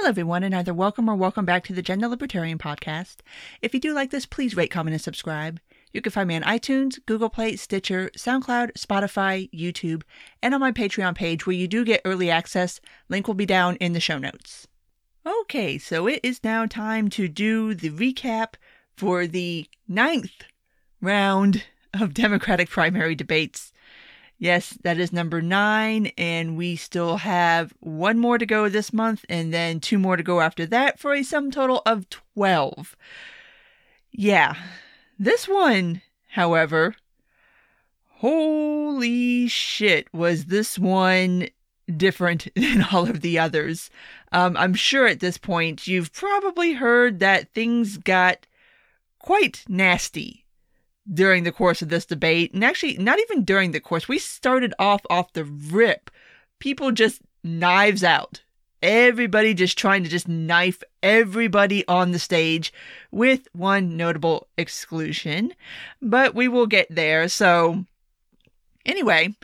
Hello, everyone, and either welcome or welcome back to the Gender Libertarian Podcast. If you do like this, please rate, comment, and subscribe. You can find me on iTunes, Google Play, Stitcher, SoundCloud, Spotify, YouTube, and on my Patreon page where you do get early access. Link will be down in the show notes. Okay, so it is now time to do the recap for the ninth round of Democratic primary debates. Yes, that is number nine, and we still have one more to go this month, and then two more to go after that for a sum total of 12. Yeah, this one, however, holy shit, was this one different than all of the others. Um, I'm sure at this point you've probably heard that things got quite nasty during the course of this debate. And actually, not even during the course. We started off off the rip. People just knives out. Everybody just trying to just knife everybody on the stage with one notable exclusion. But we will get there. So, anyway,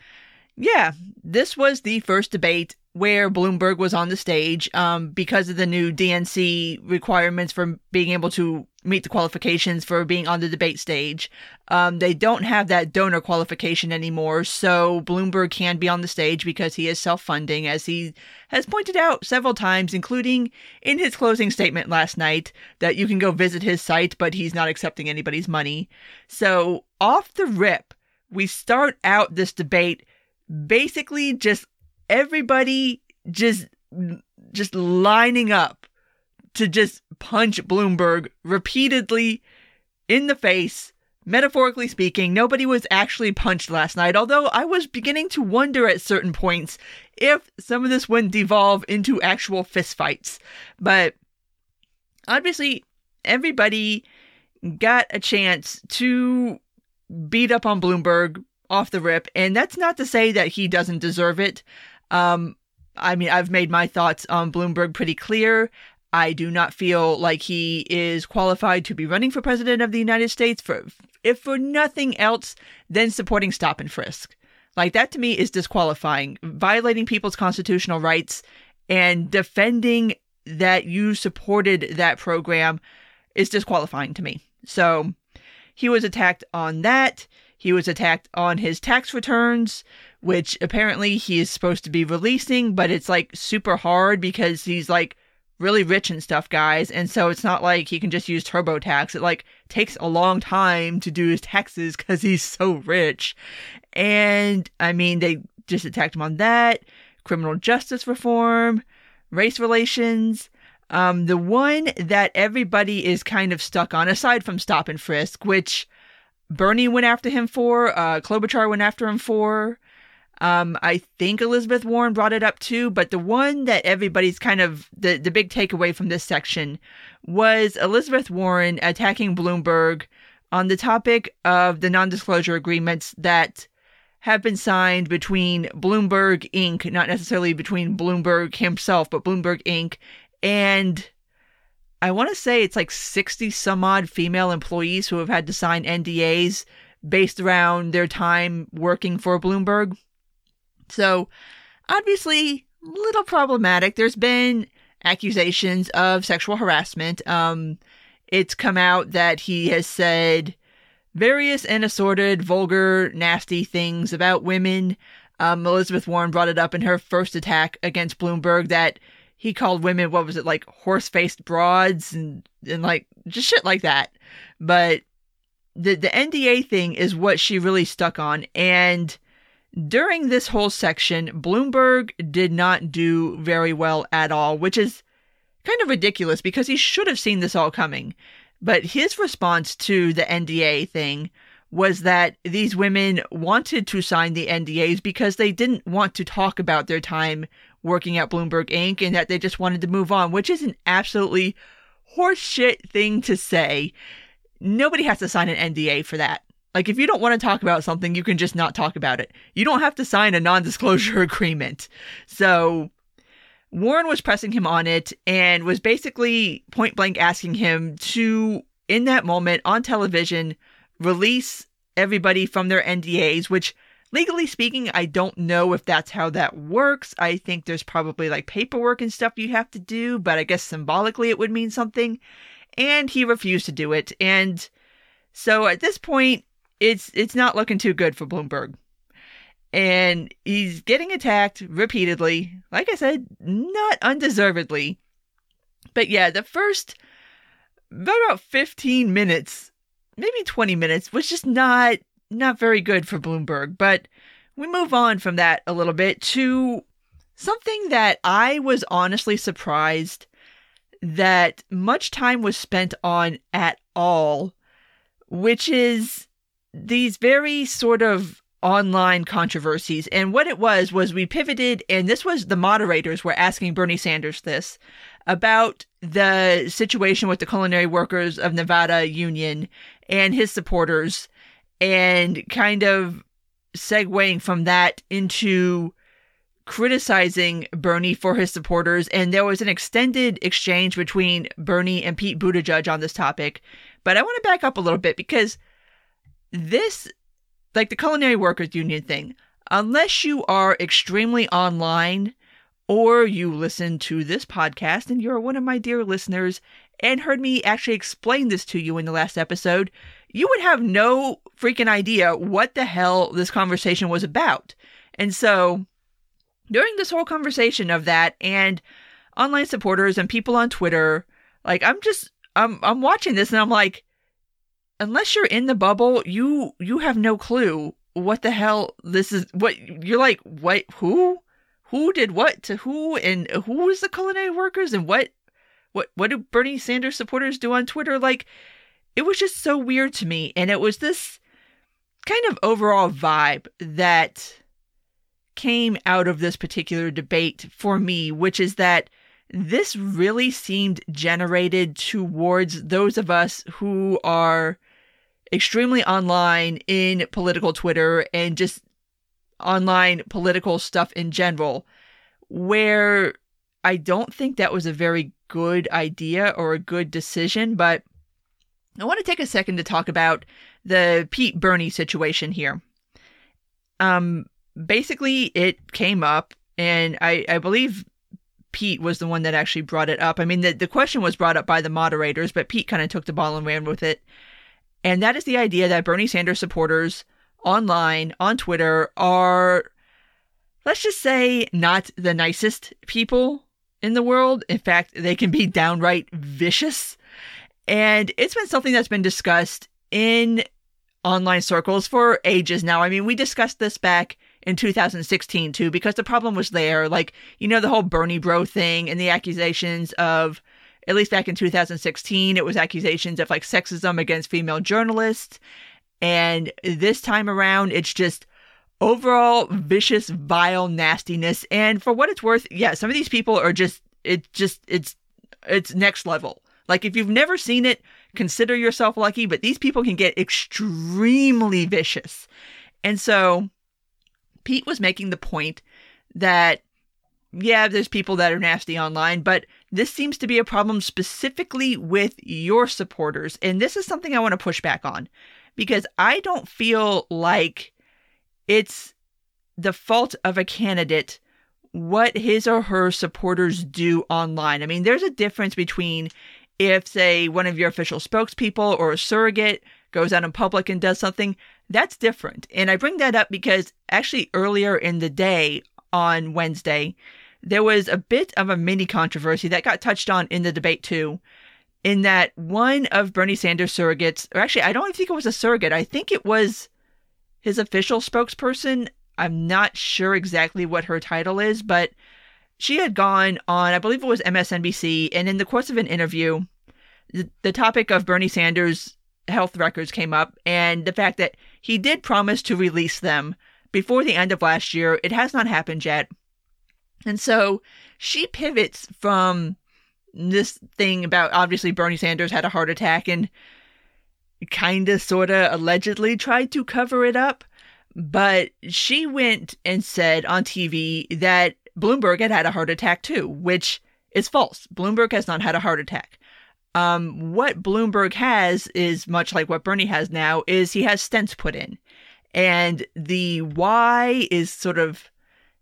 yeah, this was the first debate where Bloomberg was on the stage um, because of the new DNC requirements for being able to meet the qualifications for being on the debate stage. Um, they don't have that donor qualification anymore, so Bloomberg can be on the stage because he is self funding, as he has pointed out several times, including in his closing statement last night, that you can go visit his site, but he's not accepting anybody's money. So, off the rip, we start out this debate basically just everybody just just lining up to just punch Bloomberg repeatedly in the face. Metaphorically speaking, nobody was actually punched last night, although I was beginning to wonder at certain points if some of this wouldn't devolve into actual fistfights. But obviously, everybody got a chance to beat up on Bloomberg off the rip, and that's not to say that he doesn't deserve it. Um, I mean, I've made my thoughts on Bloomberg pretty clear. I do not feel like he is qualified to be running for president of the United States for if for nothing else than supporting stop and frisk. Like that to me is disqualifying, violating people's constitutional rights and defending that you supported that program is disqualifying to me. So he was attacked on that. He was attacked on his tax returns, which apparently he is supposed to be releasing, but it's like super hard because he's like really rich and stuff, guys. And so it's not like he can just use TurboTax. It like takes a long time to do his taxes because he's so rich. And I mean, they just attacked him on that, criminal justice reform, race relations. Um, the one that everybody is kind of stuck on, aside from stop and frisk, which Bernie went after him for, uh, Klobuchar went after him for. Um, I think Elizabeth Warren brought it up too, but the one that everybody's kind of the, the big takeaway from this section was Elizabeth Warren attacking Bloomberg on the topic of the non disclosure agreements that have been signed between Bloomberg Inc., not necessarily between Bloomberg himself, but Bloomberg Inc., and I want to say it's like 60 some odd female employees who have had to sign NDAs based around their time working for Bloomberg. So, obviously, little problematic. There's been accusations of sexual harassment. Um, it's come out that he has said various and assorted, vulgar, nasty things about women. Um, Elizabeth Warren brought it up in her first attack against Bloomberg that he called women what was it like horse faced broads and and like just shit like that. But the the NDA thing is what she really stuck on and during this whole section Bloomberg did not do very well at all, which is kind of ridiculous because he should have seen this all coming. But his response to the NDA thing was that these women wanted to sign the NDAs because they didn't want to talk about their time working at Bloomberg Inc. and that they just wanted to move on, which is an absolutely horseshit thing to say. Nobody has to sign an NDA for that. Like, if you don't want to talk about something, you can just not talk about it. You don't have to sign a non disclosure agreement. So, Warren was pressing him on it and was basically point blank asking him to, in that moment on television, release everybody from their NDAs, which legally speaking, I don't know if that's how that works. I think there's probably like paperwork and stuff you have to do, but I guess symbolically it would mean something. And he refused to do it. And so at this point, it's it's not looking too good for Bloomberg. And he's getting attacked repeatedly. Like I said, not undeservedly. But yeah, the first about 15 minutes, maybe 20 minutes was just not not very good for Bloomberg. But we move on from that a little bit to something that I was honestly surprised that much time was spent on at all, which is these very sort of online controversies. And what it was was we pivoted, and this was the moderators were asking Bernie Sanders this about the situation with the Culinary Workers of Nevada Union and his supporters and kind of segueing from that into criticizing Bernie for his supporters. And there was an extended exchange between Bernie and Pete Buttigieg on this topic. But I want to back up a little bit because this, like the Culinary Workers Union thing, unless you are extremely online or you listen to this podcast and you're one of my dear listeners and heard me actually explain this to you in the last episode, you would have no freaking idea what the hell this conversation was about. And so, during this whole conversation of that and online supporters and people on Twitter, like I'm just I'm I'm watching this and I'm like unless you're in the bubble, you you have no clue what the hell this is what you're like what who who did what to who and who is the culinary workers and what what what do Bernie Sanders supporters do on Twitter like it was just so weird to me. And it was this kind of overall vibe that came out of this particular debate for me, which is that this really seemed generated towards those of us who are extremely online in political Twitter and just online political stuff in general, where I don't think that was a very good idea or a good decision, but I want to take a second to talk about the Pete Bernie situation here. Um, basically, it came up, and I, I believe Pete was the one that actually brought it up. I mean, the, the question was brought up by the moderators, but Pete kind of took the ball and ran with it. And that is the idea that Bernie Sanders supporters online, on Twitter, are, let's just say, not the nicest people in the world. In fact, they can be downright vicious. And it's been something that's been discussed in online circles for ages now. I mean, we discussed this back in 2016 too, because the problem was there. Like, you know, the whole Bernie bro thing and the accusations of, at least back in 2016, it was accusations of like sexism against female journalists. And this time around, it's just overall vicious, vile nastiness. And for what it's worth, yeah, some of these people are just, it just, it's, it's next level. Like, if you've never seen it, consider yourself lucky, but these people can get extremely vicious. And so, Pete was making the point that, yeah, there's people that are nasty online, but this seems to be a problem specifically with your supporters. And this is something I want to push back on because I don't feel like it's the fault of a candidate what his or her supporters do online. I mean, there's a difference between if, say, one of your official spokespeople or a surrogate goes out in public and does something, that's different. And I bring that up because actually earlier in the day on Wednesday, there was a bit of a mini controversy that got touched on in the debate too. In that one of Bernie Sanders' surrogates, or actually, I don't think it was a surrogate, I think it was his official spokesperson. I'm not sure exactly what her title is, but she had gone on, I believe it was MSNBC, and in the course of an interview, the, the topic of Bernie Sanders' health records came up and the fact that he did promise to release them before the end of last year. It has not happened yet. And so she pivots from this thing about obviously Bernie Sanders had a heart attack and kind of, sort of, allegedly tried to cover it up. But she went and said on TV that Bloomberg had had a heart attack too, which is false. Bloomberg has not had a heart attack. Um, what Bloomberg has is much like what Bernie has now is he has stents put in. And the why is sort of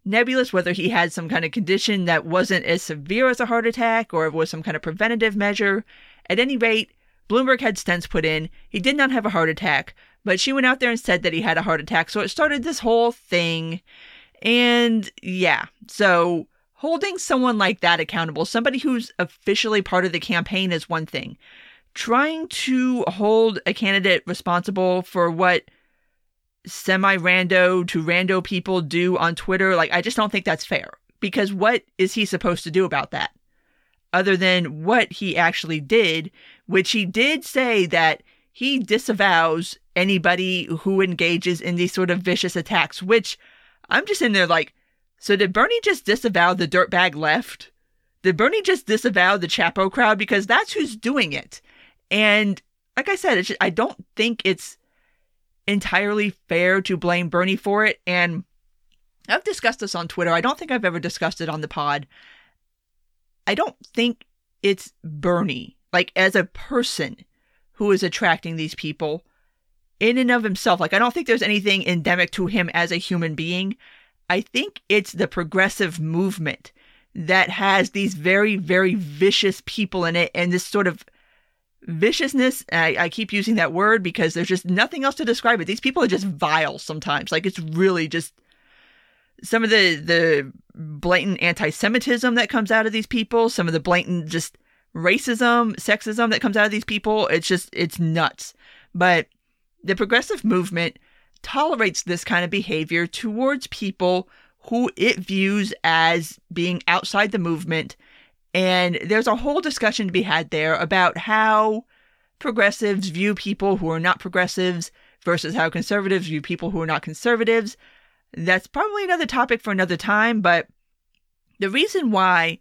nebulous whether he had some kind of condition that wasn't as severe as a heart attack or was some kind of preventative measure. At any rate, Bloomberg had stents put in. He did not have a heart attack, but she went out there and said that he had a heart attack. So it started this whole thing. And yeah, so holding someone like that accountable, somebody who's officially part of the campaign, is one thing. Trying to hold a candidate responsible for what semi rando to rando people do on Twitter, like, I just don't think that's fair. Because what is he supposed to do about that? Other than what he actually did, which he did say that he disavows anybody who engages in these sort of vicious attacks, which I'm just in there like, so did Bernie just disavow the dirtbag left? Did Bernie just disavow the Chapo crowd? Because that's who's doing it. And like I said, just, I don't think it's entirely fair to blame Bernie for it. And I've discussed this on Twitter. I don't think I've ever discussed it on the pod. I don't think it's Bernie, like as a person, who is attracting these people in and of himself. Like, I don't think there's anything endemic to him as a human being. I think it's the progressive movement that has these very, very vicious people in it and this sort of viciousness I, I, keep using that word because there's just nothing else to describe it. These people are just vile sometimes. Like it's really just some of the the blatant anti-semitism that comes out of these people some of the blatant just racism sexism that comes out of these people. It's just it's nuts. But the progressive movement tolerates this kind of behavior towards people who it views as being outside the movement and there's a whole discussion to be had there about how progressives view people who are not progressives versus how conservatives view people who are not conservatives. That's probably another topic for another time, but the reason why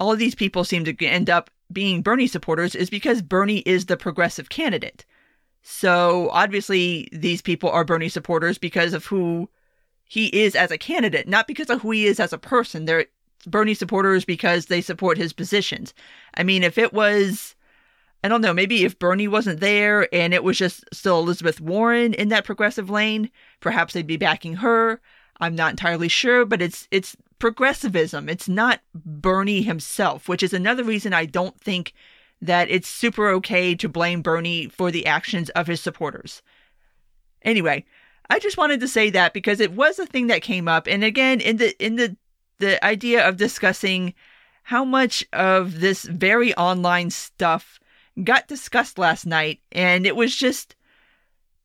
all of these people seem to end up being Bernie supporters is because Bernie is the progressive candidate. So obviously, these people are Bernie supporters because of who he is as a candidate, not because of who he is as a person. They're Bernie supporters because they support his positions. I mean, if it was, I don't know, maybe if Bernie wasn't there and it was just still Elizabeth Warren in that progressive lane, perhaps they'd be backing her. I'm not entirely sure, but it's it's progressivism. It's not Bernie himself, which is another reason I don't think that it's super okay to blame Bernie for the actions of his supporters. Anyway, I just wanted to say that because it was a thing that came up and again in the in the the idea of discussing how much of this very online stuff got discussed last night and it was just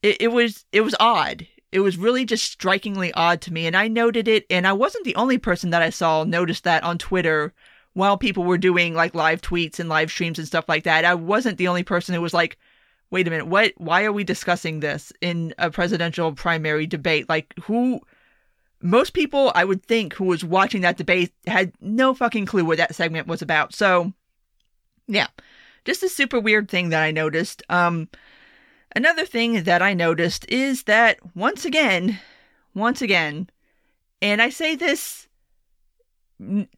it, it was it was odd. It was really just strikingly odd to me and i noted it and i wasn't the only person that i saw notice that on twitter while people were doing like live tweets and live streams and stuff like that. I wasn't the only person who was like wait a minute what why are we discussing this in a presidential primary debate? Like who most people I would think who was watching that debate had no fucking clue what that segment was about. So, yeah, just a super weird thing that I noticed. Um, another thing that I noticed is that once again, once again, and I say this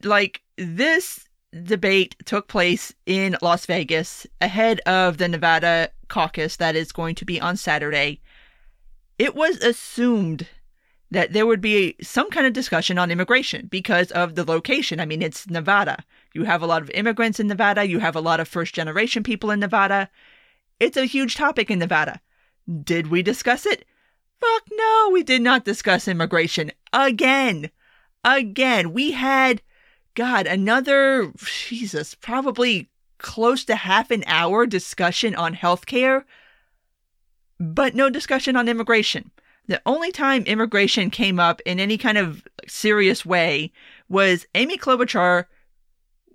like this debate took place in Las Vegas ahead of the Nevada caucus that is going to be on Saturday. It was assumed that there would be some kind of discussion on immigration because of the location. I mean, it's Nevada. You have a lot of immigrants in Nevada, you have a lot of first generation people in Nevada. It's a huge topic in Nevada. Did we discuss it? Fuck no, we did not discuss immigration. Again. Again. We had, God, another, Jesus, probably close to half an hour discussion on healthcare, but no discussion on immigration. The only time immigration came up in any kind of serious way was Amy Klobuchar,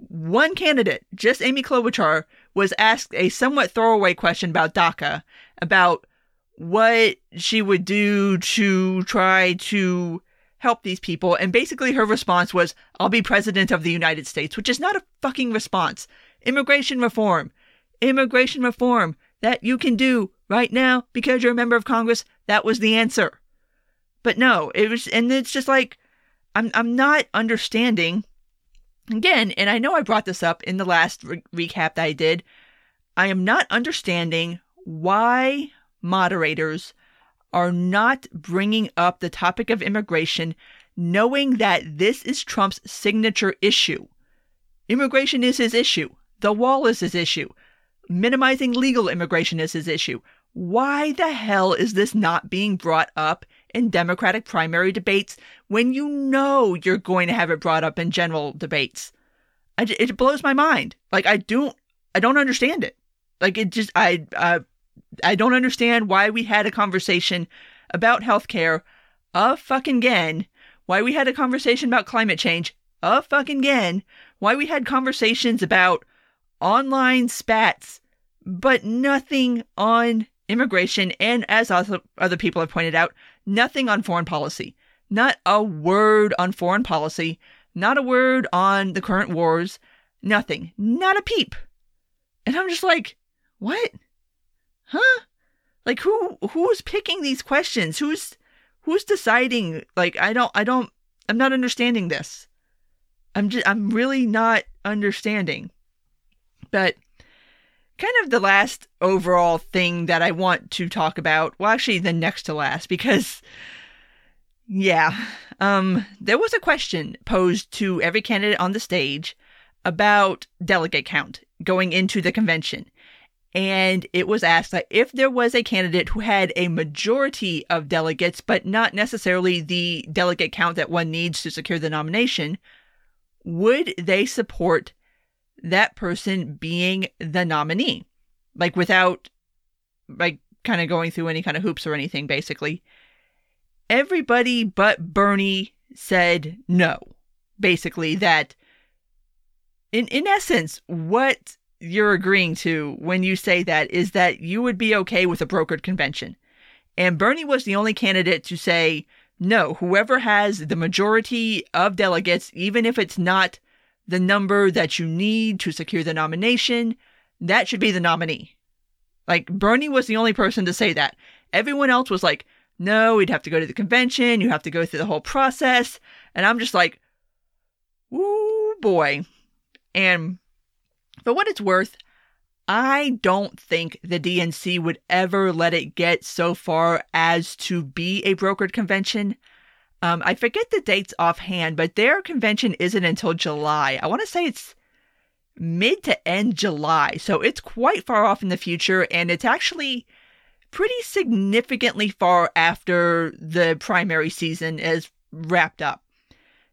one candidate, just Amy Klobuchar, was asked a somewhat throwaway question about DACA, about what she would do to try to help these people. And basically her response was, I'll be president of the United States, which is not a fucking response. Immigration reform. Immigration reform that you can do right now because you're a member of Congress. That was the answer. But no, it was, and it's just like, I'm, I'm not understanding. Again, and I know I brought this up in the last re- recap that I did. I am not understanding why moderators are not bringing up the topic of immigration, knowing that this is Trump's signature issue. Immigration is his issue. The wall is his issue. Minimizing legal immigration is his issue. Why the hell is this not being brought up in Democratic primary debates when you know you're going to have it brought up in general debates? I, it blows my mind. Like I don't, I don't understand it. Like it just, I, uh, I don't understand why we had a conversation about healthcare a fucking again. Why we had a conversation about climate change a fucking again. Why we had conversations about online spats, but nothing on immigration, and as other, people have pointed out, nothing on foreign policy. Not a word on foreign policy, not a word on the current wars, nothing, not a peep. And I'm just like, what? Huh? Like who who's picking these questions? Who's who's deciding? Like I don't I don't I'm not understanding this. I'm just I'm really not understanding. But kind of the last overall thing that I want to talk about, well, actually, the next to last, because, yeah, um, there was a question posed to every candidate on the stage about delegate count going into the convention. And it was asked that if there was a candidate who had a majority of delegates, but not necessarily the delegate count that one needs to secure the nomination, would they support that person being the nominee, like without like kind of going through any kind of hoops or anything, basically. Everybody but Bernie said no. Basically, that in in essence, what you're agreeing to when you say that is that you would be okay with a brokered convention. And Bernie was the only candidate to say, no, whoever has the majority of delegates, even if it's not the number that you need to secure the nomination, that should be the nominee. Like Bernie was the only person to say that. Everyone else was like, no, we'd have to go to the convention, you have to go through the whole process. And I'm just like, ooh boy. And for what it's worth, I don't think the DNC would ever let it get so far as to be a brokered convention. Um, I forget the dates offhand, but their convention isn't until July. I want to say it's mid to end July. So it's quite far off in the future, and it's actually pretty significantly far after the primary season is wrapped up.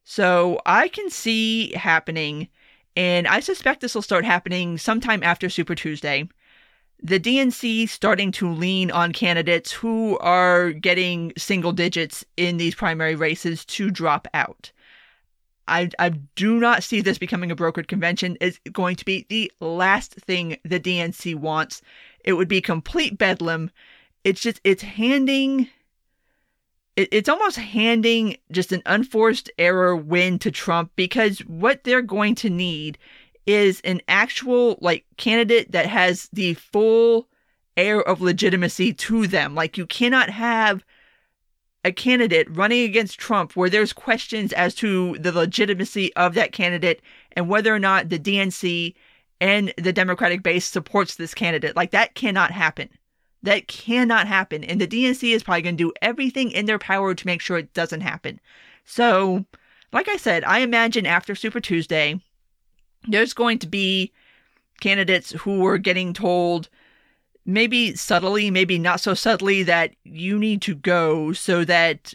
So I can see happening, and I suspect this will start happening sometime after Super Tuesday the DNC starting to lean on candidates who are getting single digits in these primary races to drop out. I, I do not see this becoming a brokered convention. It's going to be the last thing the DNC wants. It would be complete bedlam. It's just, it's handing, it, it's almost handing just an unforced error win to Trump because what they're going to need is an actual like candidate that has the full air of legitimacy to them. Like you cannot have a candidate running against Trump where there's questions as to the legitimacy of that candidate and whether or not the DNC and the Democratic base supports this candidate. Like that cannot happen. That cannot happen. And the DNC is probably going to do everything in their power to make sure it doesn't happen. So, like I said, I imagine after Super Tuesday, there's going to be candidates who are getting told maybe subtly, maybe not so subtly that you need to go so that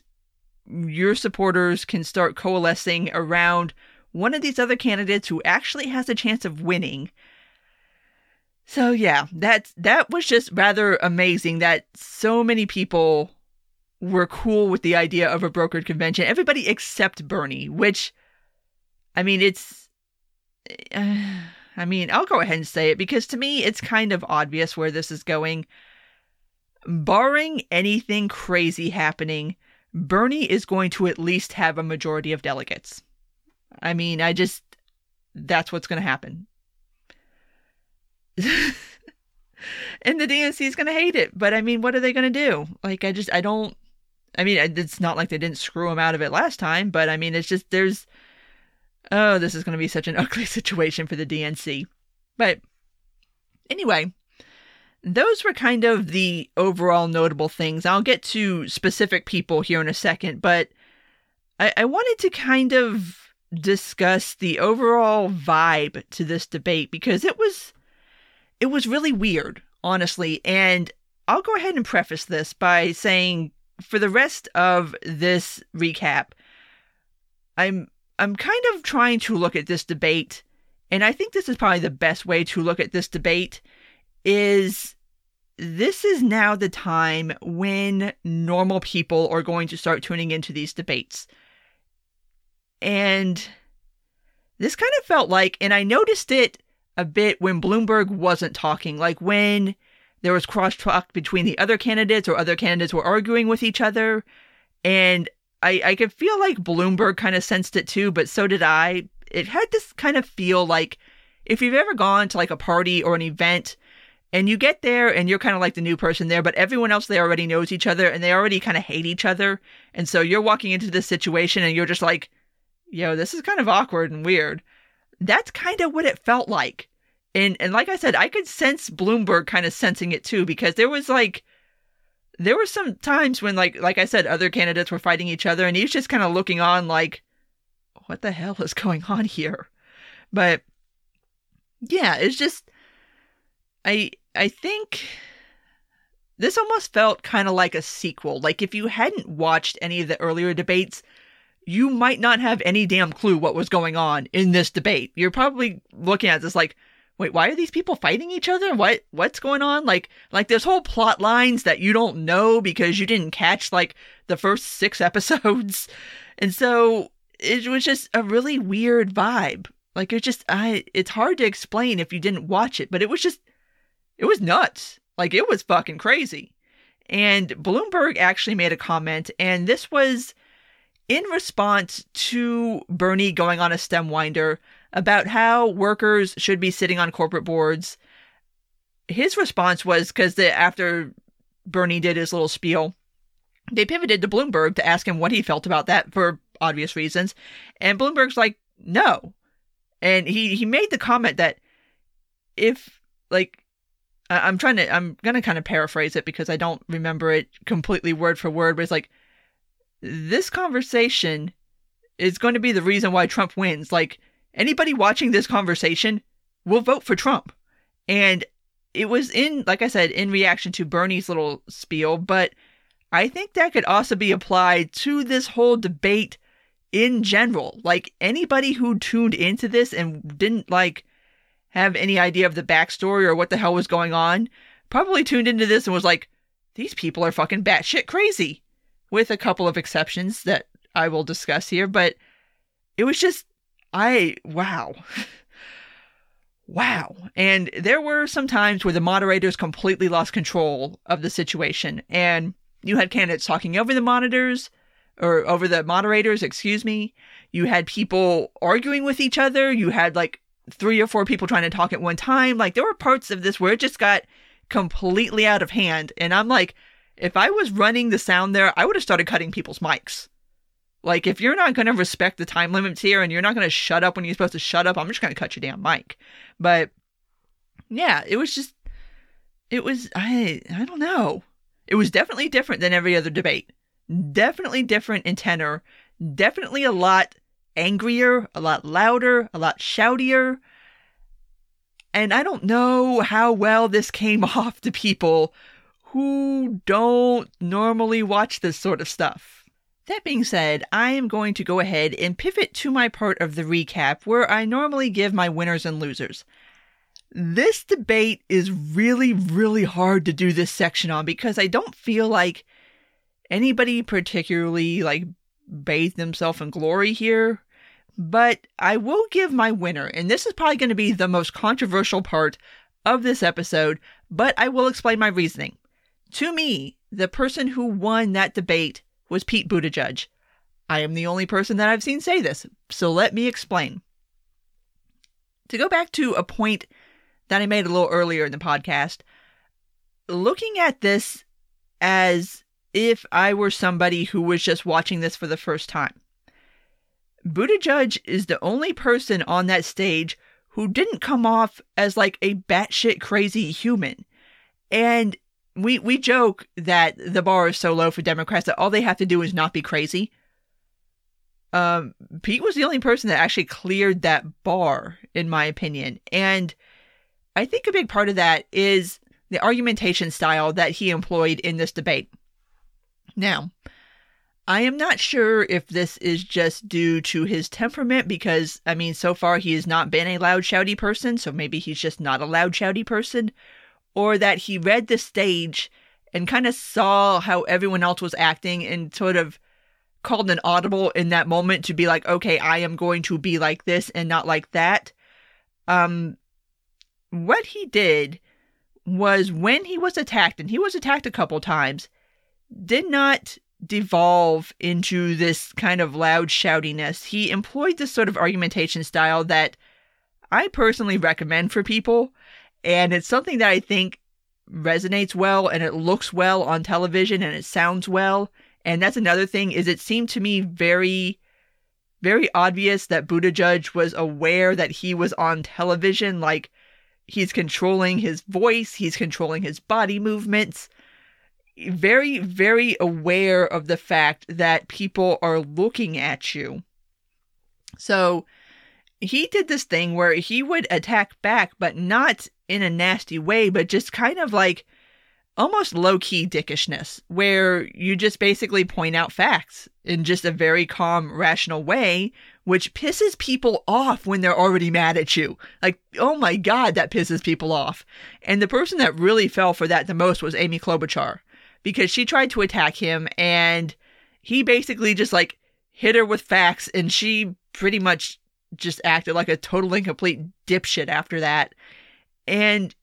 your supporters can start coalescing around one of these other candidates who actually has a chance of winning. So yeah, that that was just rather amazing that so many people were cool with the idea of a brokered convention. Everybody except Bernie, which I mean, it's I mean, I'll go ahead and say it because to me, it's kind of obvious where this is going. Barring anything crazy happening, Bernie is going to at least have a majority of delegates. I mean, I just, that's what's going to happen. and the DNC is going to hate it. But I mean, what are they going to do? Like, I just, I don't, I mean, it's not like they didn't screw him out of it last time, but I mean, it's just, there's, oh, this is going to be such an ugly situation for the DNC. But anyway, those were kind of the overall notable things. I'll get to specific people here in a second, but I, I wanted to kind of discuss the overall vibe to this debate because it was it was really weird, honestly. And I'll go ahead and preface this by saying for the rest of this recap, I'm I'm kind of trying to look at this debate, and I think this is probably the best way to look at this debate is this is now the time when normal people are going to start tuning into these debates. And this kind of felt like, and I noticed it a bit when Bloomberg wasn't talking, like when there was cross talk between the other candidates or other candidates were arguing with each other. And I, I could feel like Bloomberg kind of sensed it too, but so did I. It had this kind of feel like if you've ever gone to like a party or an event and you get there and you're kind of like the new person there, but everyone else there already knows each other and they already kind of hate each other. And so you're walking into this situation and you're just like, yo, this is kind of awkward and weird. That's kind of what it felt like. And and like I said, I could sense Bloomberg kind of sensing it too, because there was like there were some times when like like I said, other candidates were fighting each other and he was just kind of looking on like, what the hell is going on here? But yeah, it's just I I think this almost felt kind of like a sequel. Like if you hadn't watched any of the earlier debates, you might not have any damn clue what was going on in this debate. You're probably looking at this like, wait, why are these people fighting each other? What what's going on? Like like there's whole plot lines that you don't know because you didn't catch like the first 6 episodes. And so it was just a really weird vibe. Like it's just I it's hard to explain if you didn't watch it, but it was just it was nuts. Like it was fucking crazy. And Bloomberg actually made a comment and this was in response to Bernie going on a stem winder about how workers should be sitting on corporate boards, his response was because after Bernie did his little spiel, they pivoted to Bloomberg to ask him what he felt about that for obvious reasons. And Bloomberg's like, no. And he, he made the comment that if, like, I'm trying to, I'm going to kind of paraphrase it because I don't remember it completely word for word, but it's like, this conversation is going to be the reason why Trump wins. Like anybody watching this conversation will vote for Trump. And it was in, like I said, in reaction to Bernie's little spiel, but I think that could also be applied to this whole debate in general. Like anybody who tuned into this and didn't like have any idea of the backstory or what the hell was going on probably tuned into this and was like, these people are fucking batshit crazy with a couple of exceptions that I will discuss here, but it was just, I, wow. wow. And there were some times where the moderators completely lost control of the situation, and you had candidates talking over the monitors, or over the moderators, excuse me. You had people arguing with each other. You had like three or four people trying to talk at one time. Like there were parts of this where it just got completely out of hand. And I'm like, if I was running the sound there, I would have started cutting people's mics. Like, if you're not going to respect the time limits here and you're not going to shut up when you're supposed to shut up, I'm just going to cut your damn mic. But yeah, it was just, it was, I, I don't know. It was definitely different than every other debate. Definitely different in tenor. Definitely a lot angrier, a lot louder, a lot shoutier. And I don't know how well this came off to people who don't normally watch this sort of stuff. That being said, I am going to go ahead and pivot to my part of the recap where I normally give my winners and losers. This debate is really, really hard to do this section on because I don't feel like anybody particularly like bathed themselves in glory here. But I will give my winner, and this is probably going to be the most controversial part of this episode, but I will explain my reasoning. To me, the person who won that debate was Pete Buttigieg. I am the only person that I've seen say this, so let me explain. To go back to a point that I made a little earlier in the podcast, looking at this as if I were somebody who was just watching this for the first time. Buttigieg is the only person on that stage who didn't come off as like a batshit crazy human. And we we joke that the bar is so low for Democrats that all they have to do is not be crazy. Um, Pete was the only person that actually cleared that bar, in my opinion. And I think a big part of that is the argumentation style that he employed in this debate. Now, I am not sure if this is just due to his temperament because, I mean, so far he has not been a loud, shouty person, so maybe he's just not a loud, shouty person, or that he read the stage and kind of saw how everyone else was acting and sort of called an audible in that moment to be like, okay, I am going to be like this and not like that. Um, what he did was when he was attacked, and he was attacked a couple times, did not devolve into this kind of loud shoutiness. He employed this sort of argumentation style that I personally recommend for people. And it's something that I think resonates well and it looks well on television and it sounds well. And that's another thing is it seemed to me very, very obvious that Buttigieg was aware that he was on television. Like he's controlling his voice, he's controlling his body movements. Very, very aware of the fact that people are looking at you. So he did this thing where he would attack back, but not in a nasty way, but just kind of like almost low key dickishness, where you just basically point out facts in just a very calm, rational way, which pisses people off when they're already mad at you. Like, oh my God, that pisses people off. And the person that really fell for that the most was Amy Klobuchar, because she tried to attack him and he basically just like hit her with facts and she pretty much just acted like a total and complete dipshit after that. And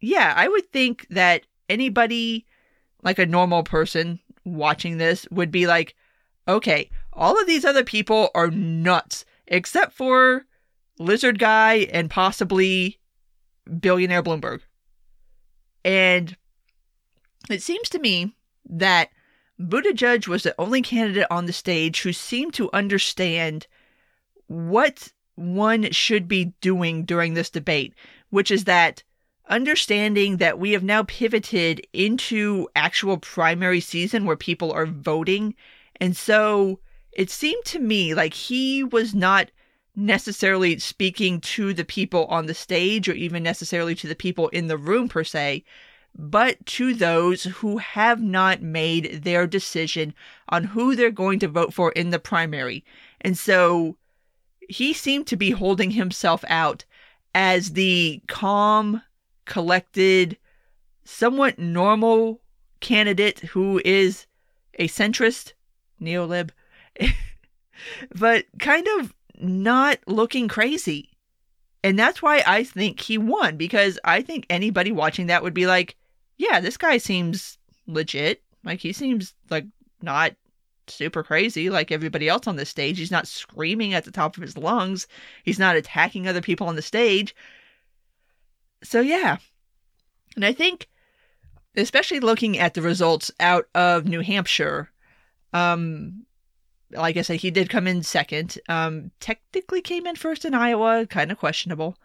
yeah, I would think that anybody, like a normal person watching this, would be like, okay, all of these other people are nuts, except for Lizard Guy and possibly billionaire Bloomberg. And it seems to me that Buttigieg was the only candidate on the stage who seemed to understand what one should be doing during this debate which is that understanding that we have now pivoted into actual primary season where people are voting. And so it seemed to me like he was not necessarily speaking to the people on the stage or even necessarily to the people in the room per se, but to those who have not made their decision on who they're going to vote for in the primary. And so he seemed to be holding himself out as the calm, collected, somewhat normal candidate who is a centrist, neolib, but kind of not looking crazy. And that's why I think he won, because I think anybody watching that would be like, yeah, this guy seems legit. Like, he seems like not super crazy like everybody else on the stage. He's not screaming at the top of his lungs. He's not attacking other people on the stage. So, yeah. And I think, especially looking at the results out of New Hampshire, um, like I said, he did come in second. Um, technically came in first in Iowa, kind of questionable.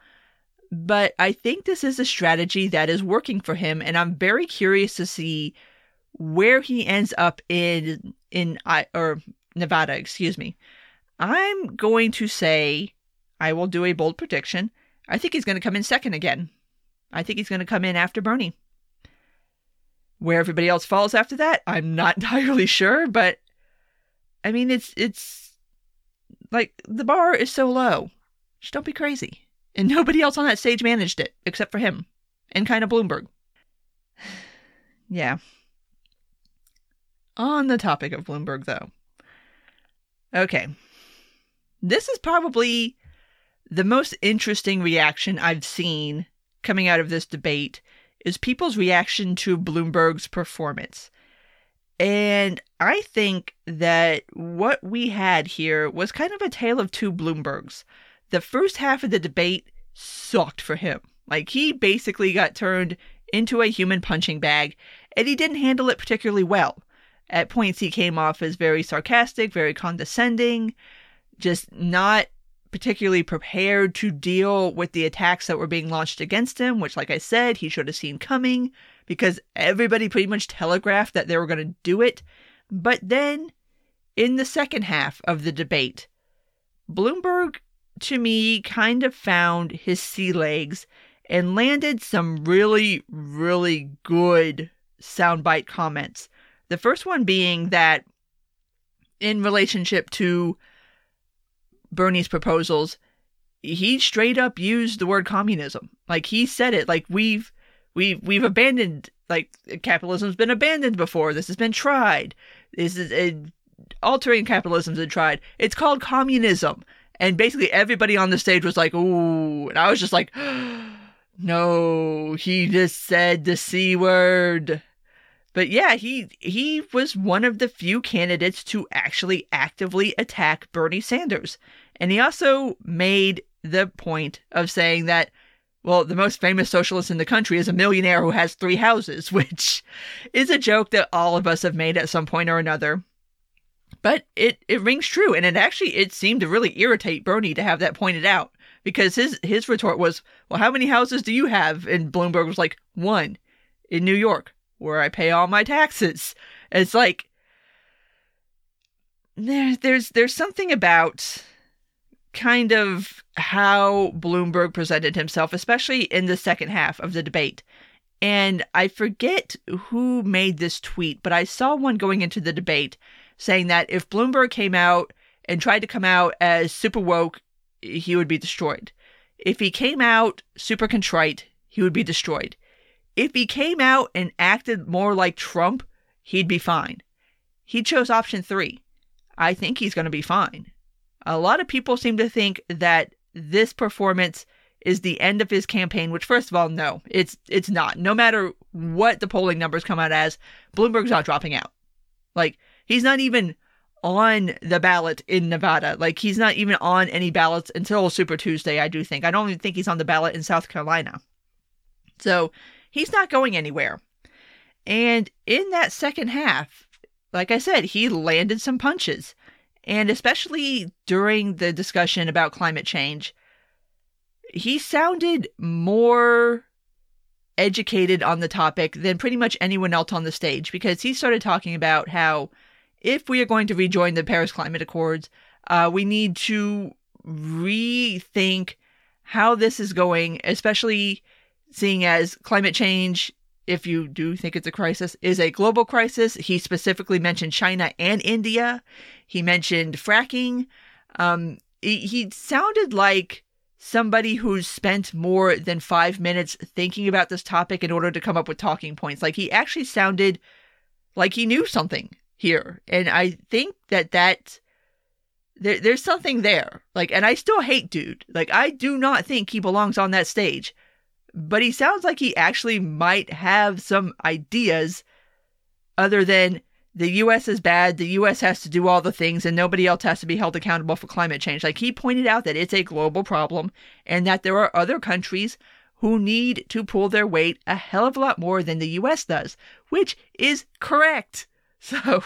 But I think this is a strategy that is working for him, and I'm very curious to see where he ends up in in I or Nevada, excuse me. I'm going to say I will do a bold prediction. I think he's going to come in second again. I think he's going to come in after Bernie. Where everybody else falls after that, I'm not entirely sure, but I mean it's it's like the bar is so low. Just don't be crazy. And nobody else on that stage managed it except for him and kind of Bloomberg. yeah. On the topic of Bloomberg, though. Okay. This is probably the most interesting reaction I've seen coming out of this debate is people's reaction to Bloomberg's performance. And I think that what we had here was kind of a tale of two Bloombergs. The first half of the debate sucked for him. Like, he basically got turned into a human punching bag, and he didn't handle it particularly well. At points, he came off as very sarcastic, very condescending, just not particularly prepared to deal with the attacks that were being launched against him, which, like I said, he should have seen coming because everybody pretty much telegraphed that they were going to do it. But then in the second half of the debate, Bloomberg, to me, kind of found his sea legs and landed some really, really good soundbite comments. The first one being that in relationship to Bernie's proposals, he straight up used the word communism. Like he said it. Like we've we've we've abandoned like capitalism's been abandoned before. This has been tried. This is a, altering capitalism's been tried. It's called communism. And basically everybody on the stage was like, ooh. And I was just like, no, he just said the C word. But yeah, he he was one of the few candidates to actually actively attack Bernie Sanders. And he also made the point of saying that well, the most famous socialist in the country is a millionaire who has three houses, which is a joke that all of us have made at some point or another. But it, it rings true, and it actually it seemed to really irritate Bernie to have that pointed out because his his retort was, "Well, how many houses do you have?" And Bloomberg was like, "One in New York, where I pay all my taxes." It's like there there's there's something about kind of how Bloomberg presented himself, especially in the second half of the debate. And I forget who made this tweet, but I saw one going into the debate saying that if Bloomberg came out and tried to come out as super woke, he would be destroyed. If he came out super contrite, he would be destroyed. If he came out and acted more like Trump, he'd be fine. He chose option three. I think he's going to be fine. A lot of people seem to think that this performance is the end of his campaign, which first of all, no, it's it's not. No matter what the polling numbers come out as, Bloomberg's not dropping out. Like he's not even on the ballot in Nevada. Like he's not even on any ballots until Super Tuesday, I do think. I don't even think he's on the ballot in South Carolina. So he's not going anywhere. And in that second half, like I said, he landed some punches. And especially during the discussion about climate change, he sounded more educated on the topic than pretty much anyone else on the stage because he started talking about how if we are going to rejoin the Paris Climate Accords, uh, we need to rethink how this is going, especially seeing as climate change if you do think it's a crisis, is a global crisis. He specifically mentioned China and India. He mentioned fracking. Um, he, he sounded like somebody who's spent more than five minutes thinking about this topic in order to come up with talking points. Like he actually sounded like he knew something here. And I think that that there, there's something there. Like, and I still hate dude. Like, I do not think he belongs on that stage but he sounds like he actually might have some ideas other than the US is bad, the US has to do all the things, and nobody else has to be held accountable for climate change. Like he pointed out that it's a global problem and that there are other countries who need to pull their weight a hell of a lot more than the US does, which is correct. So,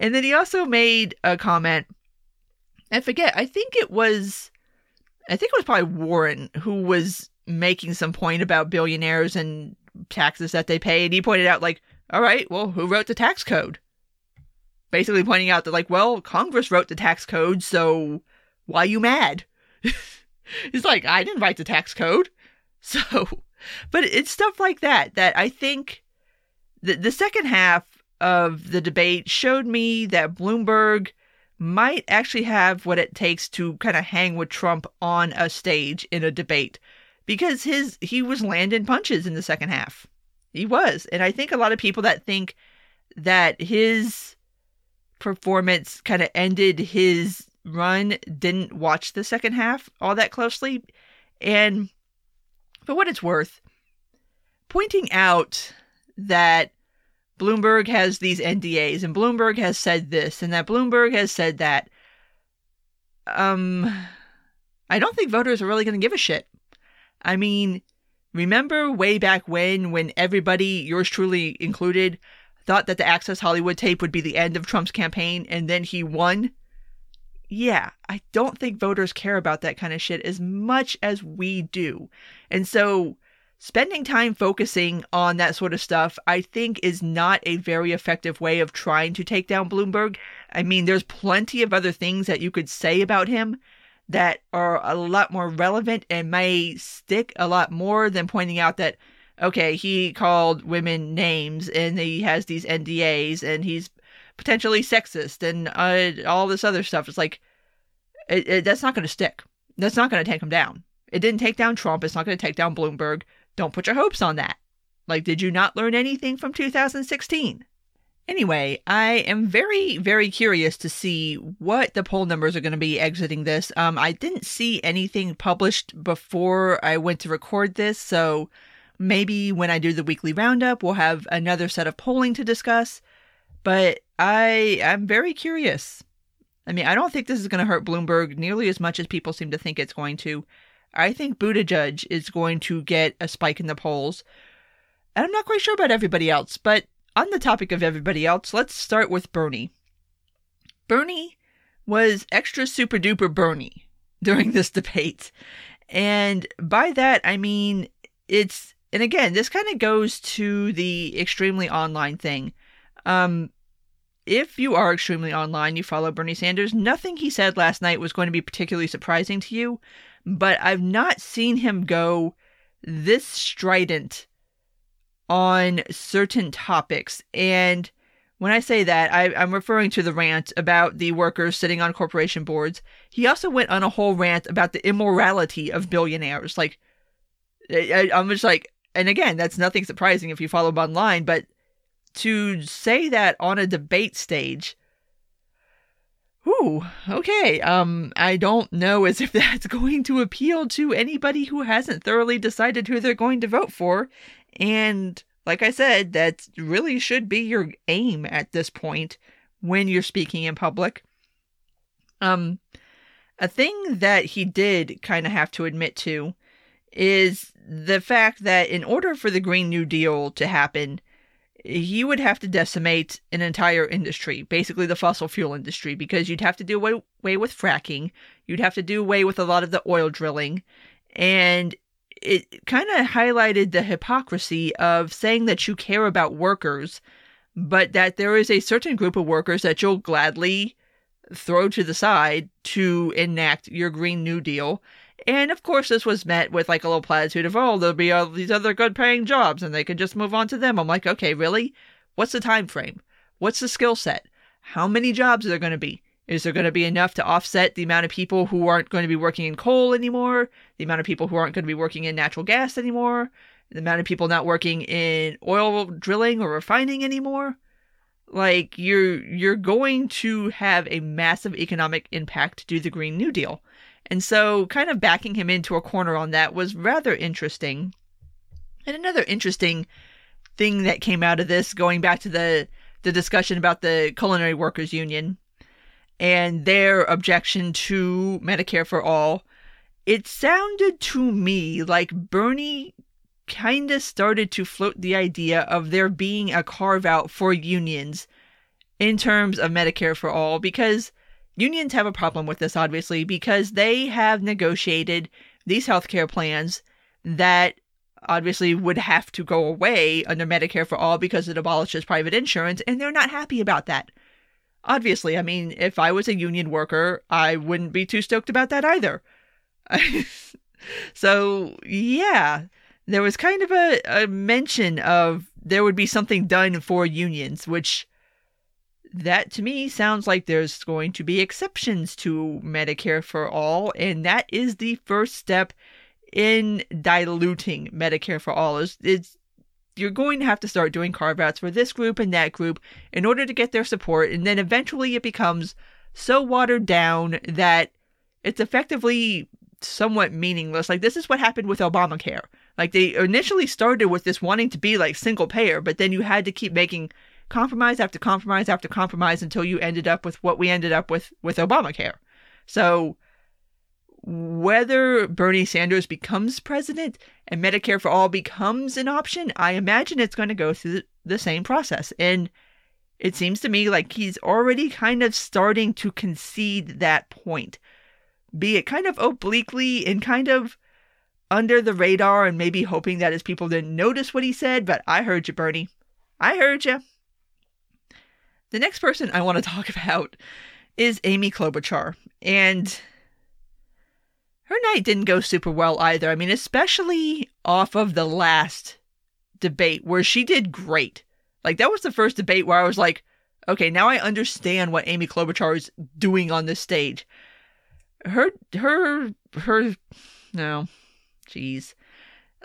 and then he also made a comment. I forget, I think it was, I think it was probably Warren who was making some point about billionaires and taxes that they pay. And he pointed out, like, all right, well, who wrote the tax code? Basically pointing out that, like, well, Congress wrote the tax code, so why you mad? He's like, I didn't write the tax code. So, but it's stuff like that that I think the, the second half of the debate showed me that Bloomberg might actually have what it takes to kind of hang with Trump on a stage in a debate because his he was landing punches in the second half. He was. And I think a lot of people that think that his performance kind of ended his run didn't watch the second half all that closely. And for what it's worth, pointing out that Bloomberg has these NDAs and Bloomberg has said this and that Bloomberg has said that um I don't think voters are really going to give a shit I mean, remember way back when, when everybody, yours truly included, thought that the Access Hollywood tape would be the end of Trump's campaign and then he won? Yeah, I don't think voters care about that kind of shit as much as we do. And so spending time focusing on that sort of stuff, I think, is not a very effective way of trying to take down Bloomberg. I mean, there's plenty of other things that you could say about him that are a lot more relevant and may stick a lot more than pointing out that, okay, he called women names and he has these NDAs and he's potentially sexist and uh, all this other stuff. It's like, it, it, that's not going to stick. That's not going to take him down. It didn't take down Trump. It's not going to take down Bloomberg. Don't put your hopes on that. Like, did you not learn anything from 2016? Anyway, I am very, very curious to see what the poll numbers are going to be exiting this. Um, I didn't see anything published before I went to record this, so maybe when I do the weekly roundup, we'll have another set of polling to discuss. But I am very curious. I mean, I don't think this is going to hurt Bloomberg nearly as much as people seem to think it's going to. I think Buttigieg is going to get a spike in the polls. And I'm not quite sure about everybody else, but on the topic of everybody else, let's start with Bernie. Bernie was extra super duper Bernie during this debate. And by that, I mean, it's, and again, this kind of goes to the extremely online thing. Um, if you are extremely online, you follow Bernie Sanders, nothing he said last night was going to be particularly surprising to you but I've not seen him go this strident on certain topics. And when I say that, I, am referring to the rant about the workers sitting on corporation boards. He also went on a whole rant about the immorality of billionaires. Like, I, I'm just like, and again, that's nothing surprising if you follow him online, but to say that on a debate stage Ooh, okay. Um, I don't know as if that's going to appeal to anybody who hasn't thoroughly decided who they're going to vote for. And like I said, that really should be your aim at this point when you're speaking in public. Um, a thing that he did kind of have to admit to is the fact that in order for the Green New Deal to happen, he would have to decimate an entire industry, basically the fossil fuel industry, because you'd have to do away, with fracking, you'd have to do away with a lot of the oil drilling, and it kind of highlighted the hypocrisy of saying that you care about workers, but that there is a certain group of workers that you'll gladly throw to the side to enact your Green New Deal, and of course, this was met with like a little platitude of, oh, there'll be all these other good paying jobs and they can just move on to them. I'm like, okay, really? What's the time frame? What's the skill set? How many jobs are there going to be? Is there going to be enough to offset the amount of people who aren't going to be working in coal anymore? The amount of people who aren't going to be working in natural gas anymore? The amount of people not working in oil drilling or refining anymore? Like you're you're going to have a massive economic impact to do the Green New Deal. And so, kind of backing him into a corner on that was rather interesting. And another interesting thing that came out of this, going back to the, the discussion about the Culinary Workers Union and their objection to Medicare for All, it sounded to me like Bernie kind of started to float the idea of there being a carve out for unions in terms of Medicare for All because Unions have a problem with this, obviously, because they have negotiated these healthcare plans that obviously would have to go away under Medicare for All because it abolishes private insurance, and they're not happy about that. Obviously, I mean, if I was a union worker, I wouldn't be too stoked about that either. so, yeah, there was kind of a, a mention of there would be something done for unions, which that to me sounds like there's going to be exceptions to Medicare for all, and that is the first step in diluting Medicare for all. Is it's you're going to have to start doing carve outs for this group and that group in order to get their support, and then eventually it becomes so watered down that it's effectively somewhat meaningless. Like this is what happened with Obamacare. Like they initially started with this wanting to be like single payer, but then you had to keep making compromise after compromise after compromise until you ended up with what we ended up with with Obamacare. So whether Bernie Sanders becomes president and Medicare for all becomes an option, I imagine it's going to go through the same process. And it seems to me like he's already kind of starting to concede that point, be it kind of obliquely and kind of under the radar and maybe hoping that his people didn't notice what he said, but I heard you, Bernie. I heard you. The next person I want to talk about is Amy Klobuchar. And her night didn't go super well either. I mean, especially off of the last debate where she did great. Like, that was the first debate where I was like, okay, now I understand what Amy Klobuchar is doing on this stage. Her, her, her, no, jeez.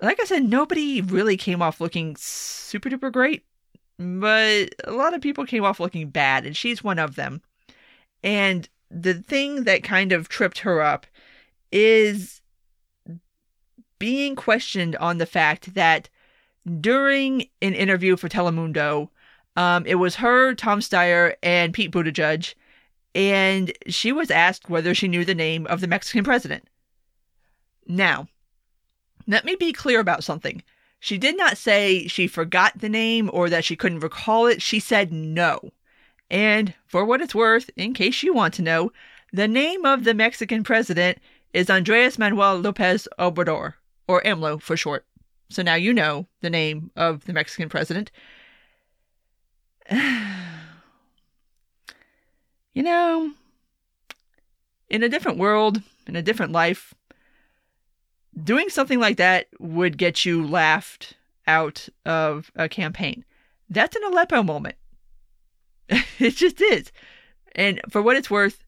Like I said, nobody really came off looking super duper great, but a lot of people came off looking bad, and she's one of them. And the thing that kind of tripped her up is being questioned on the fact that during an interview for Telemundo, um, it was her, Tom Steyer, and Pete Buttigieg, and she was asked whether she knew the name of the Mexican president. Now, let me be clear about something. She did not say she forgot the name or that she couldn't recall it. She said no. And for what it's worth, in case you want to know, the name of the Mexican president is Andres Manuel Lopez Obrador, or AMLO for short. So now you know the name of the Mexican president. you know, in a different world, in a different life, doing something like that would get you laughed out of a campaign. That's an Aleppo moment. it just is. And for what it's worth,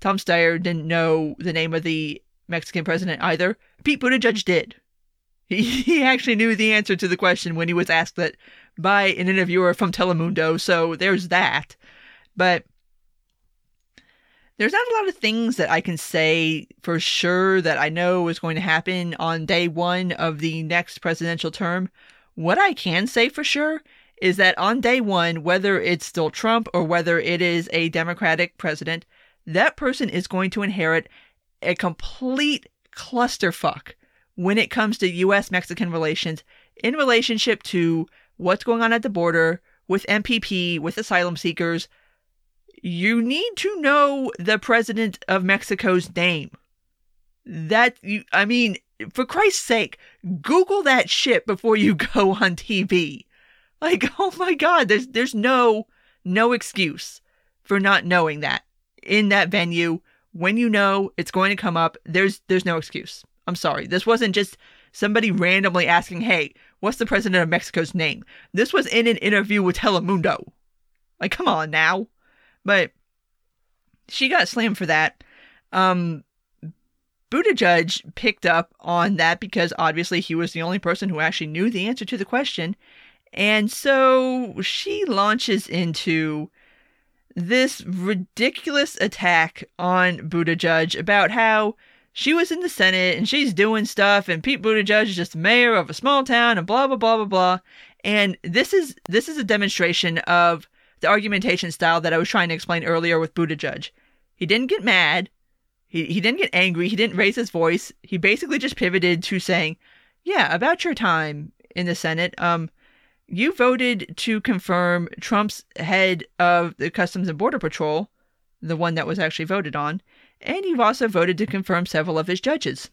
Tom Steyer didn't know the name of the Mexican president either. Pete Buttigieg did. He, he actually knew the answer to the question when he was asked that by an interviewer from Telemundo, so there's that. But there's not a lot of things that I can say for sure that I know is going to happen on day one of the next presidential term. What I can say for sure is that on day one, whether it's still Trump or whether it is a Democratic president, that person is going to inherit a complete clusterfuck when it comes to US Mexican relations in relationship to what's going on at the border with MPP, with asylum seekers. You need to know the president of Mexico's name. That you I mean, for Christ's sake, Google that shit before you go on TV. Like, oh my god, there's there's no no excuse for not knowing that in that venue when you know it's going to come up, there's there's no excuse. I'm sorry. This wasn't just somebody randomly asking, "Hey, what's the president of Mexico's name?" This was in an interview with Telemundo. Like, come on now. But she got slammed for that. Um Buttigieg picked up on that because obviously he was the only person who actually knew the answer to the question. And so she launches into this ridiculous attack on Buttigieg about how she was in the Senate and she's doing stuff, and Pete Buttigieg is just mayor of a small town, and blah blah blah blah blah. And this is this is a demonstration of the argumentation style that I was trying to explain earlier with Buttigieg. He didn't get mad. He, he didn't get angry. He didn't raise his voice. He basically just pivoted to saying, "Yeah, about your time in the Senate. Um, you voted to confirm Trump's head of the Customs and Border Patrol, the one that was actually voted on, and you've also voted to confirm several of his judges.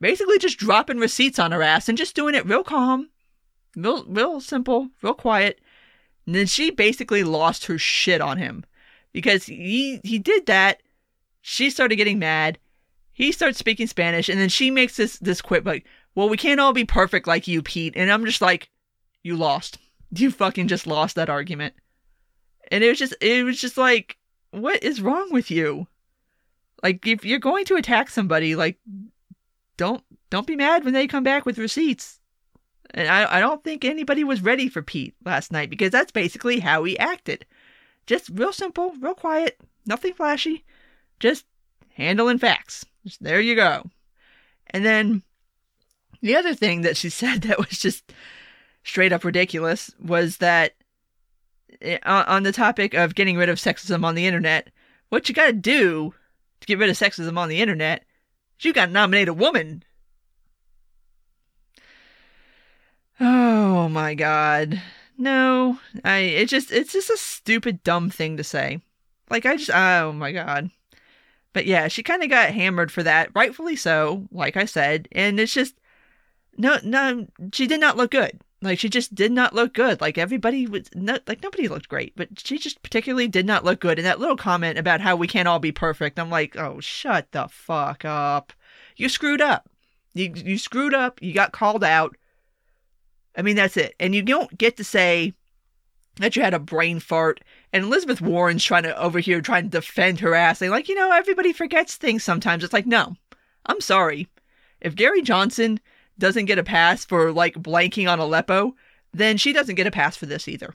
Basically, just dropping receipts on her ass and just doing it real calm, real, real simple, real quiet. And then she basically lost her shit on him because he he did that. She started getting mad. He starts speaking Spanish, and then she makes this this quip like, "Well, we can't all be perfect like you, Pete." And I'm just like, you lost. You fucking just lost that argument. And it was just it was just like what is wrong with you? Like if you're going to attack somebody, like don't don't be mad when they come back with receipts. And I I don't think anybody was ready for Pete last night because that's basically how he acted. Just real simple, real quiet, nothing flashy, just handling facts. Just, there you go. And then the other thing that she said that was just straight up ridiculous was that eh, on the topic of getting rid of sexism on the internet, what you gotta do to get rid of sexism on the internet is you gotta nominate a woman. Oh my god. No, I it just it's just a stupid dumb thing to say. Like I just oh my god. But yeah, she kind of got hammered for that, rightfully so, like I said. And it's just, no, no, she did not look good. Like she just did not look good. Like everybody was not like nobody looked great, but she just particularly did not look good. And that little comment about how we can't all be perfect, I'm like, oh, shut the fuck up. You screwed up. You you screwed up. You got called out. I mean, that's it. And you don't get to say that you had a brain fart. And Elizabeth Warren's trying to over here trying to defend her ass, saying like, you know, everybody forgets things sometimes. It's like, no, I'm sorry. If Gary Johnson doesn't get a pass for like blanking on Aleppo, then she doesn't get a pass for this either.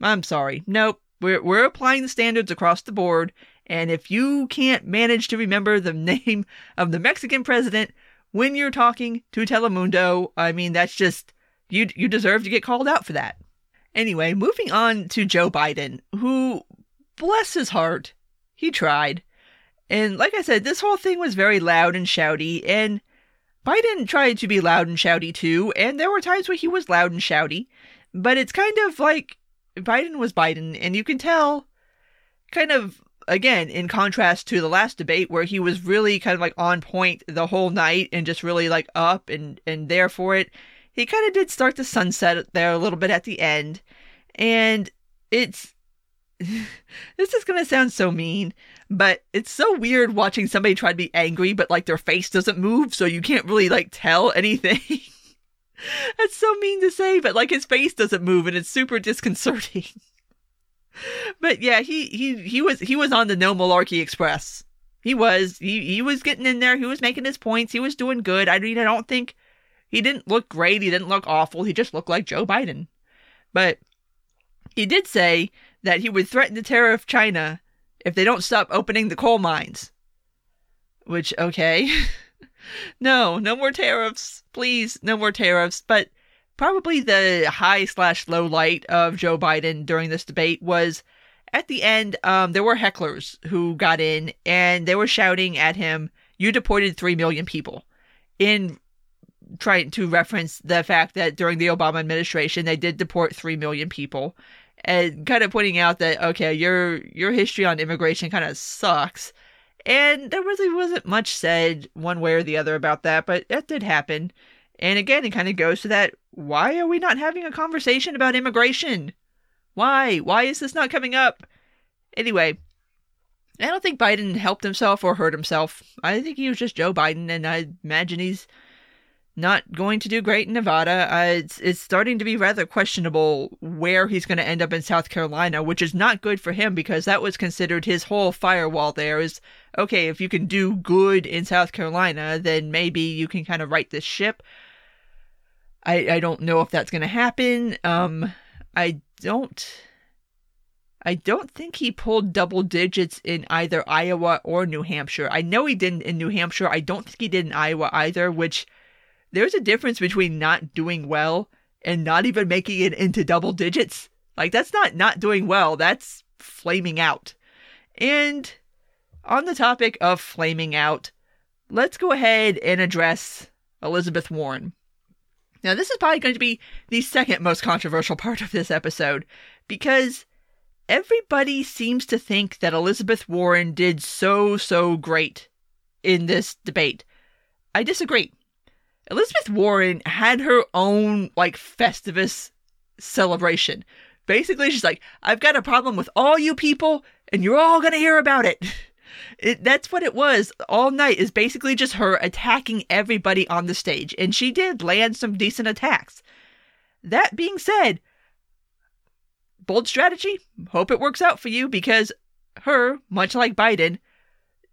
I'm sorry. Nope. We're we're applying the standards across the board, and if you can't manage to remember the name of the Mexican president when you're talking to Telemundo, I mean that's just you you deserve to get called out for that. Anyway, moving on to Joe Biden, who bless his heart, he tried. And like I said, this whole thing was very loud and shouty and Biden tried to be loud and shouty too, and there were times where he was loud and shouty, but it's kind of like Biden was Biden, and you can tell, kind of, again, in contrast to the last debate where he was really kind of like on point the whole night and just really like up and, and there for it. He kind of did start to sunset there a little bit at the end, and it's. this is going to sound so mean, but it's so weird watching somebody try to be angry, but like their face doesn't move, so you can't really like tell anything. That's so mean to say, but like his face doesn't move and it's super disconcerting. but yeah, he he he was he was on the no malarkey express. He was he he was getting in there. He was making his points. He was doing good. I mean, I don't think he didn't look great. He didn't look awful. He just looked like Joe Biden. But he did say that he would threaten to tariff China if they don't stop opening the coal mines. Which, okay. no, no more tariffs. Please, no more tariffs. But probably the high slash low light of Joe Biden during this debate was at the end, um, there were hecklers who got in and they were shouting at him, You deported 3 million people. In trying to reference the fact that during the Obama administration, they did deport 3 million people and kind of pointing out that okay, your your history on immigration kind of sucks. And there really wasn't much said one way or the other about that, but that did happen. And again, it kind of goes to that why are we not having a conversation about immigration? Why? Why is this not coming up? Anyway, I don't think Biden helped himself or hurt himself. I think he was just Joe Biden, and I imagine he's not going to do great in Nevada. Uh, it's it's starting to be rather questionable where he's going to end up in South Carolina, which is not good for him because that was considered his whole firewall. There is okay if you can do good in South Carolina, then maybe you can kind of right this ship. I I don't know if that's going to happen. Um, I don't. I don't think he pulled double digits in either Iowa or New Hampshire. I know he didn't in New Hampshire. I don't think he did in Iowa either, which there's a difference between not doing well and not even making it into double digits. Like that's not not doing well, that's flaming out. And on the topic of flaming out, let's go ahead and address Elizabeth Warren. Now, this is probably going to be the second most controversial part of this episode because everybody seems to think that Elizabeth Warren did so, so great in this debate. I disagree. Elizabeth Warren had her own like Festivus celebration. Basically, she's like, I've got a problem with all you people, and you're all gonna hear about it. it. That's what it was all night, is basically just her attacking everybody on the stage. And she did land some decent attacks. That being said, bold strategy. Hope it works out for you because her, much like Biden,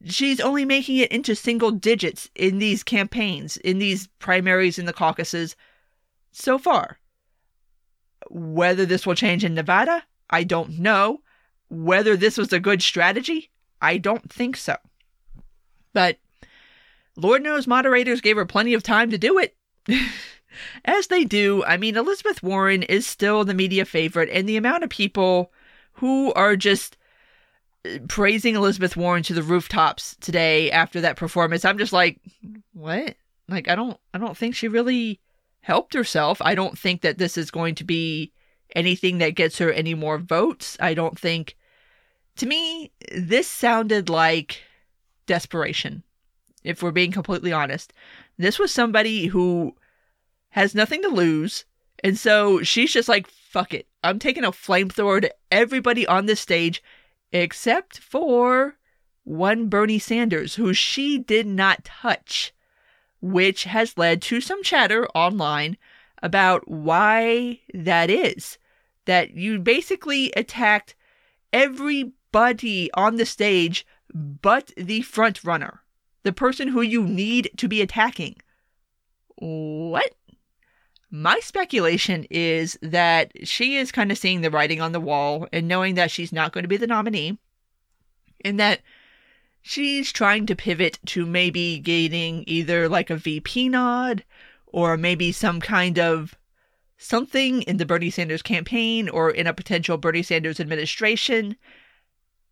she's only making it into single digits in these campaigns, in these primaries in the caucuses so far. Whether this will change in Nevada, I don't know. Whether this was a good strategy, I don't think so. But Lord knows moderators gave her plenty of time to do it. As they do, I mean, Elizabeth Warren is still the media favorite, and the amount of people who are just praising Elizabeth Warren to the rooftops today after that performance. I'm just like, what? Like I don't I don't think she really helped herself. I don't think that this is going to be anything that gets her any more votes. I don't think to me this sounded like desperation, if we're being completely honest. This was somebody who has nothing to lose. And so she's just like, fuck it. I'm taking a flamethrower to everybody on this stage except for one Bernie Sanders, who she did not touch, which has led to some chatter online about why that is. That you basically attacked everybody on the stage but the front runner, the person who you need to be attacking. What? My speculation is that she is kind of seeing the writing on the wall and knowing that she's not going to be the nominee, and that she's trying to pivot to maybe gaining either like a VP nod or maybe some kind of something in the Bernie Sanders campaign or in a potential Bernie Sanders administration.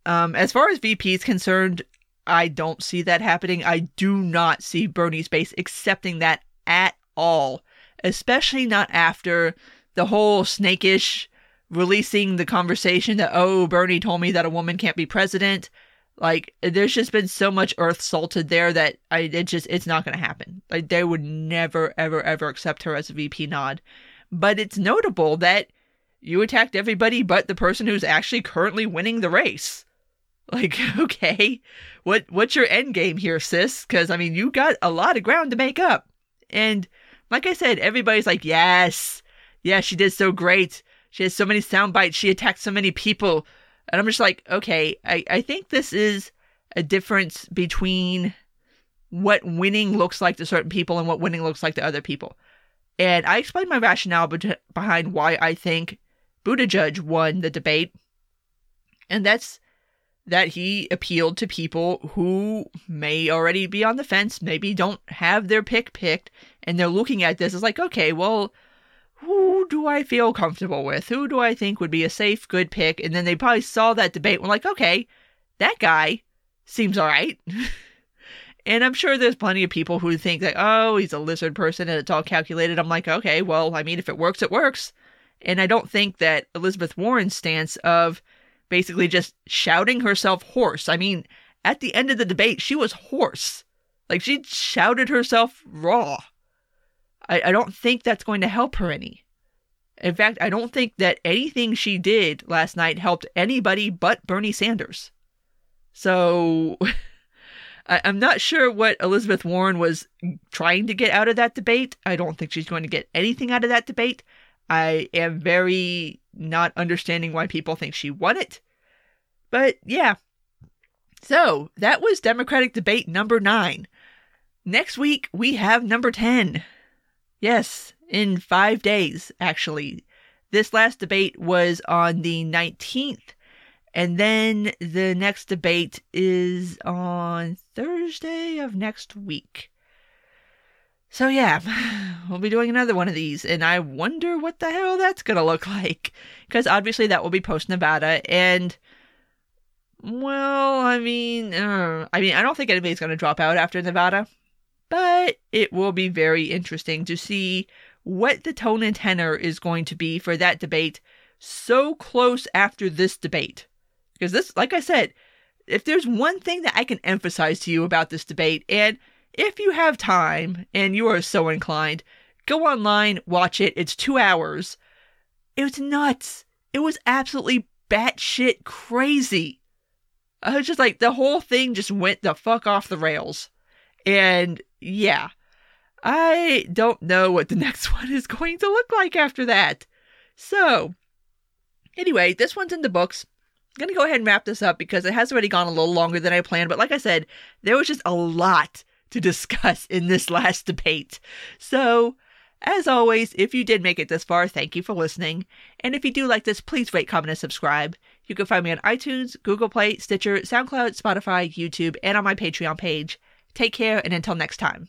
Um, as far as VP is concerned, I don't see that happening. I do not see Bernie's base accepting that at all especially not after the whole snakish releasing the conversation that, oh, Bernie told me that a woman can't be president. Like, there's just been so much earth salted there that I, it just, it's not going to happen. Like, they would never, ever, ever accept her as a VP nod. But it's notable that you attacked everybody but the person who's actually currently winning the race. Like, okay, what what's your end game here, sis? Because I mean, you got a lot of ground to make up, and like I said, everybody's like, yes, yeah, she did so great. She has so many sound bites. She attacked so many people. And I'm just like, okay, I, I think this is a difference between what winning looks like to certain people and what winning looks like to other people. And I explained my rationale be- behind why I think Buttigieg won the debate. And that's that he appealed to people who may already be on the fence, maybe don't have their pick picked, and they're looking at this as like, okay, well, who do I feel comfortable with? Who do I think would be a safe, good pick? And then they probably saw that debate and were like, okay, that guy seems all right. and I'm sure there's plenty of people who think that, oh, he's a lizard person and it's all calculated. I'm like, okay, well, I mean, if it works, it works. And I don't think that Elizabeth Warren's stance of basically just shouting herself hoarse. I mean, at the end of the debate, she was hoarse. Like she shouted herself raw. I, I don't think that's going to help her any. In fact, I don't think that anything she did last night helped anybody but Bernie Sanders. So I, I'm not sure what Elizabeth Warren was trying to get out of that debate. I don't think she's going to get anything out of that debate. I am very not understanding why people think she won it. But yeah. So that was Democratic debate number nine. Next week, we have number 10. Yes, in five days, actually. This last debate was on the 19th, and then the next debate is on Thursday of next week. So yeah, we'll be doing another one of these, and I wonder what the hell that's gonna look like. Because obviously that will be post Nevada, and well, I mean, uh, I mean, I don't think anybody's gonna drop out after Nevada, but it will be very interesting to see what the tone and tenor is going to be for that debate so close after this debate. Because this, like I said, if there's one thing that I can emphasize to you about this debate, and if you have time and you are so inclined, go online, watch it. It's two hours. It was nuts. It was absolutely batshit crazy. I was just like, the whole thing just went the fuck off the rails. And yeah, I don't know what the next one is going to look like after that. So, anyway, this one's in the books. I'm going to go ahead and wrap this up because it has already gone a little longer than I planned. But like I said, there was just a lot to discuss in this last debate. So, as always, if you did make it this far, thank you for listening. And if you do like this, please rate, comment, and subscribe. You can find me on iTunes, Google Play, Stitcher, SoundCloud, Spotify, YouTube, and on my Patreon page. Take care, and until next time.